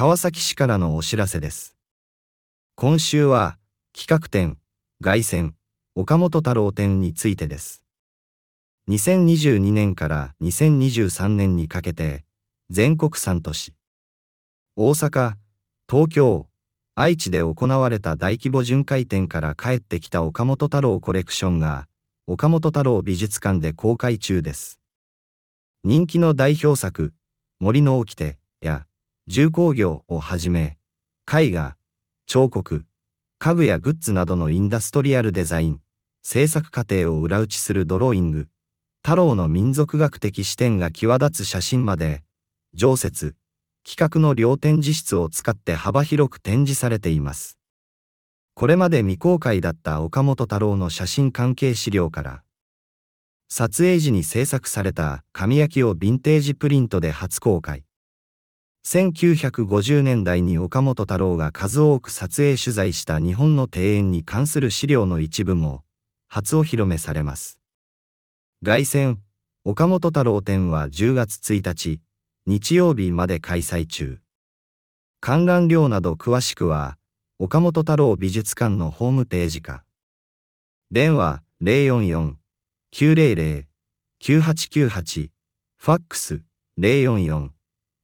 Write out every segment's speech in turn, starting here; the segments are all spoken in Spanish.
川崎市からのお知らせです。今週は、企画展、凱旋、岡本太郎展についてです。2022年から2023年にかけて、全国3都市、大阪、東京、愛知で行われた大規模巡回展から帰ってきた岡本太郎コレクションが、岡本太郎美術館で公開中です。人気の代表作、森の掟や重工業をはじめ、絵画、彫刻、家具やグッズなどのインダストリアルデザイン、制作過程を裏打ちするドローイング、太郎の民族学的視点が際立つ写真まで、常設、企画の両展示室を使って幅広く展示されています。これまで未公開だった岡本太郎の写真関係資料から、撮影時に制作された紙焼きをヴィンテージプリントで初公開。1950年代に岡本太郎が数多く撮影取材した日本の庭園に関する資料の一部も初お披露目されます。凱旋、岡本太郎展は10月1日、日曜日まで開催中。観覧料など詳しくは、岡本太郎美術館のホームページか。電話044-900-9898、ファックス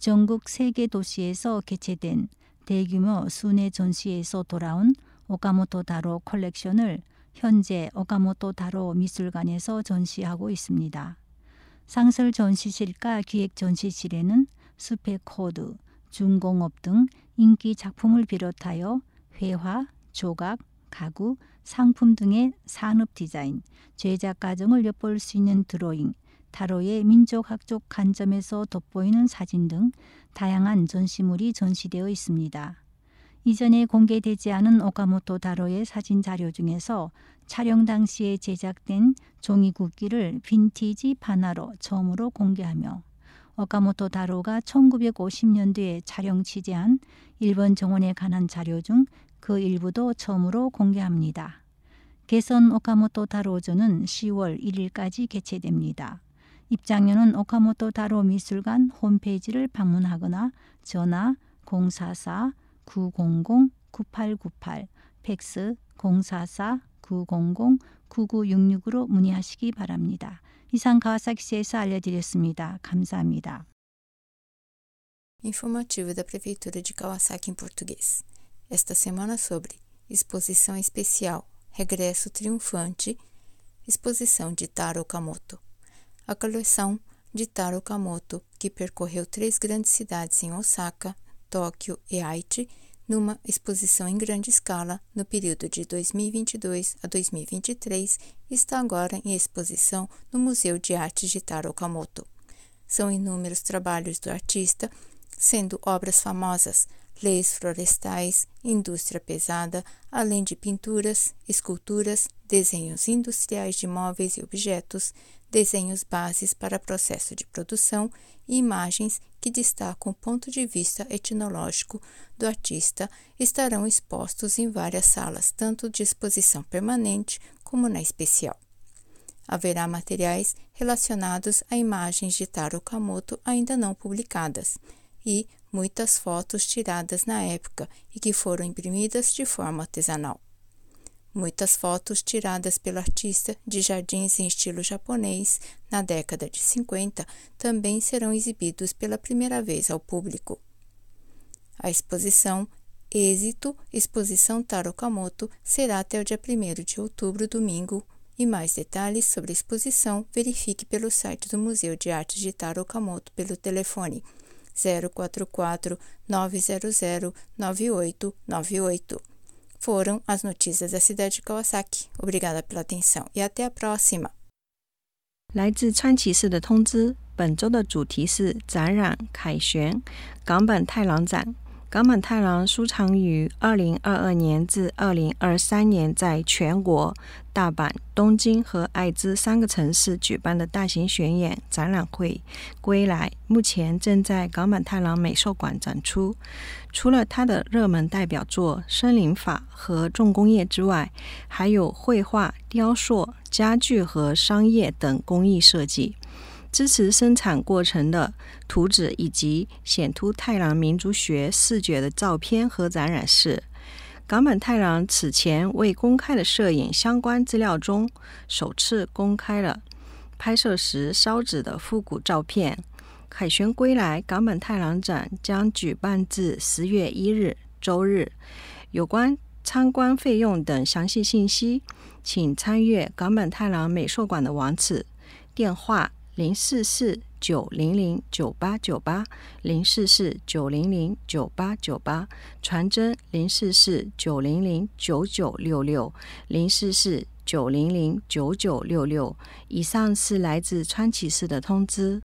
전국 세계 도시에서 개최된 대규모 순회 전시에서 돌아온 오카모토 다로 컬렉션을 현재 오카모토 다로 미술관에서 전시하고 있습니다. 상설 전시실과 기획 전시실에는 스펙 코드, 중공업 등 인기 작품을 비롯하여 회화, 조각, 가구, 상품 등의 산업 디자인, 제작 과정을 엿볼 수 있는 드로잉, 타로의 민족학적 관점에서 돋보이는 사진 등 다양한 전시물이 전시되어 있습니다. 이전에 공개되지 않은 오카모토 다로의 사진 자료 중에서 촬영 당시에 제작된 종이 국기를 빈티지 바나로 처음으로 공개하며 오카모토 다로가 1950년대에 촬영 취재한 일본 정원에 관한 자료 중 그 일부도 처음으로 공개합니다. 개선 오카모토 다로전은 10월 1일까지 개최됩니다. 입장료는 오카모토 다로 미술관 홈페이지를 방문하거나 전화 044 900-9898, 팩스 044-900-9966으로 문의하시기 바랍니다. 이상 가와사키시에서 알려드렸습니다. 감사합니다. Informativo da Prefeitura de Kawasaki em português. Esta semana sobre Exposição Especial Regresso Triunfante, exposição de Taro Okamoto. A coleção de Taro Okamoto, que percorreu três grandes cidades em Osaka, Tóquio e Haiti numa exposição em grande escala no período de 2022 a 2023 e está agora em exposição no Museu de Arte de Taro Okamoto. São inúmeros trabalhos do artista, sendo obras famosas, leis florestais, indústria pesada, além de pinturas, esculturas, desenhos industriais de móveis e objetos, desenhos bases para processo de produção e imagens que destacam o ponto de vista etnológico do artista estarão expostos em várias salas, tanto de exposição permanente como na especial. Haverá materiais relacionados a imagens de Taro Okamoto ainda não publicadas e muitas fotos tiradas na época e que foram imprimidas de forma artesanal. Muitas fotos tiradas pelo artista de jardins em estilo japonês na década de 50 também serão exibidos pela primeira vez ao público. A exposição Êxito Exposição Taro Okamoto será até o dia 1 de outubro, domingo, e mais detalhes sobre a exposição verifique pelo site do Museu de Arte de Taro Okamoto pelo telefone 044 900 9898 foram as notícias da cidade de Kawasaki. Obrigada pela atenção e até a próxima. 来自川崎市的通知，本周的主题是展览凯旋港本太郎展， 冈本太郎书场于二零二二年至二零二三年在全国大阪、东京和爱知三个城市举办的大型巡演展览会《归来》，目前正在冈本太郎美术馆展出。除了他的热门代表作《森林法》和重工业之外，还有绘画、雕塑、家具和商业等工艺设计。支持生产过程的图纸以及显突太郎民族学视觉的照片和展览室。冈本太郎此前未公开的摄影相关资料中，首次公开了拍摄时烧纸的复古照片。凯旋归来冈本太郎展将举办至十月一日周日。有关参观费用等详细信息，请参阅冈本太郎美术馆的网址、电话。零四四九零零九八九八，零四四九零零九八九八，传真零四四九零零九九六六，零四四九零零九九六六。以上是来自川崎市的通知。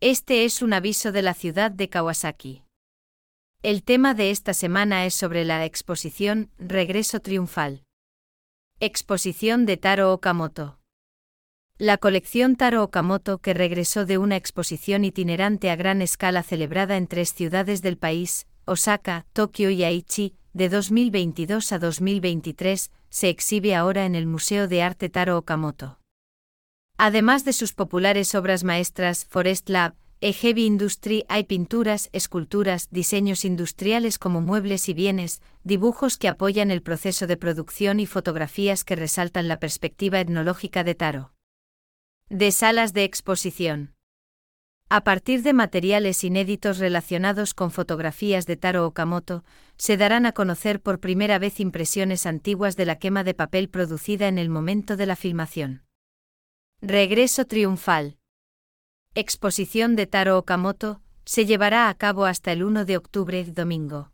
Este es un aviso de la ciudad de Kawasaki. El tema de esta semana es sobre la exposición Regreso Triunfal. Exposición de Taro Okamoto. La colección Taro Okamoto, que regresó de una exposición itinerante a gran escala celebrada en tres ciudades del país, Osaka, Tokio y Aichi, de 2022 a 2023, se exhibe ahora en el Museo de Arte Taro Okamoto. Además de sus populares obras maestras Forest Lab, e Heavy Industry hay pinturas, esculturas, diseños industriales como muebles y bienes, dibujos que apoyan el proceso de producción y fotografías que resaltan la perspectiva etnológica de Taro. De salas de exposición. A partir de materiales inéditos relacionados con fotografías de Taro Okamoto, se darán a conocer por primera vez impresiones antiguas de la quema de papel producida en el momento de la filmación. Regreso triunfal. Exposición de Taro Okamoto se llevará a cabo hasta el 1 de octubre, domingo.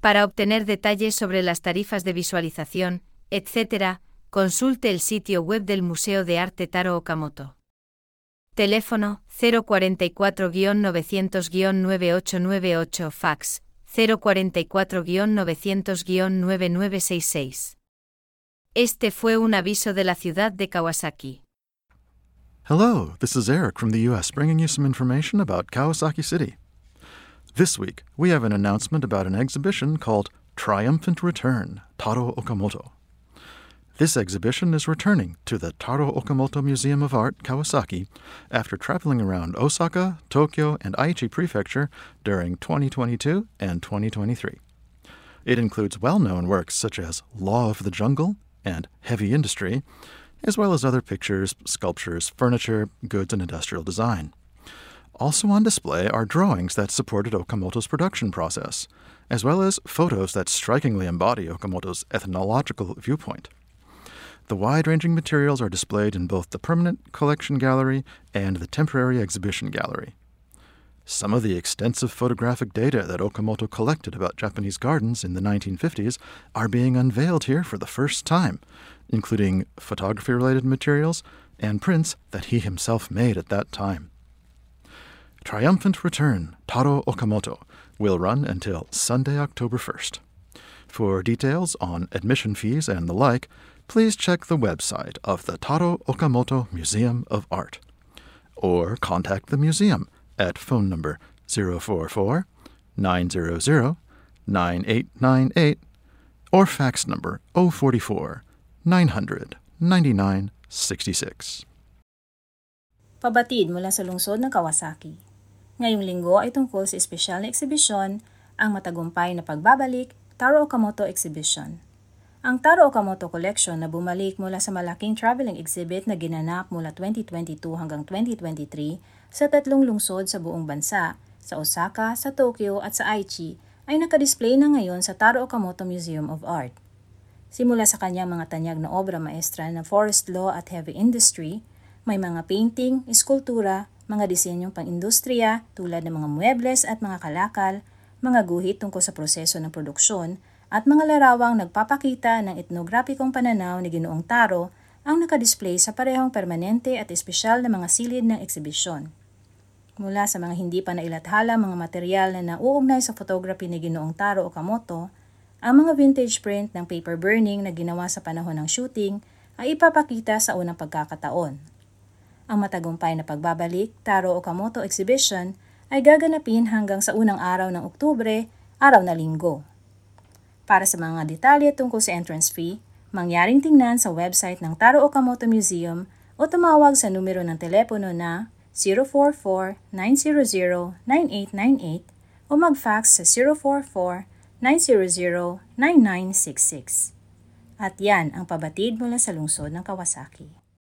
Para obtener detalles sobre las tarifas de visualización, etc., Consulte el sitio web del Museo de Arte Taro Okamoto. Teléfono 044-900-9898 Fax 044-900-9966. Este fue un aviso de la ciudad de Kawasaki. Hello, this is Eric from the U.S. bringing you some information about Kawasaki City. This week, we have an announcement about an exhibition called Triumphant Return Taro Okamoto. This exhibition is returning to the Taro Okamoto Museum of Art, Kawasaki, after traveling around Osaka, Tokyo, and Aichi Prefecture during 2022 and 2023. It includes well known works such as Law of the Jungle and Heavy Industry, as well as other pictures, sculptures, furniture, goods, and industrial design. Also on display are drawings that supported Okamoto's production process, as well as photos that strikingly embody Okamoto's ethnological viewpoint. The wide ranging materials are displayed in both the permanent collection gallery and the temporary exhibition gallery. Some of the extensive photographic data that Okamoto collected about Japanese gardens in the 1950s are being unveiled here for the first time, including photography related materials and prints that he himself made at that time. Triumphant Return Taro Okamoto will run until Sunday, October 1st. For details on admission fees and the like, please check the website of the Taro Okamoto Museum of Art or contact the museum at phone number 044 900 9898 or fax number 044 900 9966. Pabatid mula sa lungsod ng Kawasaki. Ngayong linggo ay tungkol sa espesyal na eksibisyon, ang matagumpay na pagbabalik, Taro Okamoto Exhibition. Ang Taro Okamoto Collection na bumalik mula sa malaking traveling exhibit na ginanap mula 2022 hanggang 2023 sa tatlong lungsod sa buong bansa, sa Osaka, sa Tokyo at sa Aichi, ay nakadisplay na ngayon sa Taro Okamoto Museum of Art. Simula sa kanyang mga tanyag na obra maestra na Forest Law at Heavy Industry, may mga painting, eskultura, mga disenyong pang-industriya tulad ng mga muebles at mga kalakal, mga guhit tungkol sa proseso ng produksyon, at mga larawang nagpapakita ng etnograpikong pananaw ni Ginoong Taro ang nakadisplay sa parehong permanente at espesyal na mga silid ng eksibisyon. mula sa mga hindi pa nailathala mga material na nauugnay sa photography ni Ginoong Taro Okamoto, ang mga vintage print ng paper burning na ginawa sa panahon ng shooting ay ipapakita sa unang pagkakataon. Ang matagumpay na pagbabalik Taro Okamoto Exhibition ay gaganapin hanggang sa unang araw ng Oktubre, araw na linggo. Para sa mga detalye tungkol sa entrance fee, mangyaring tingnan sa website ng Taro Okamoto Museum o tumawag sa numero ng telepono na 044-900-9898 o mag-fax sa 044-900-9966. At yan ang pabatid mula sa lungsod ng Kawasaki.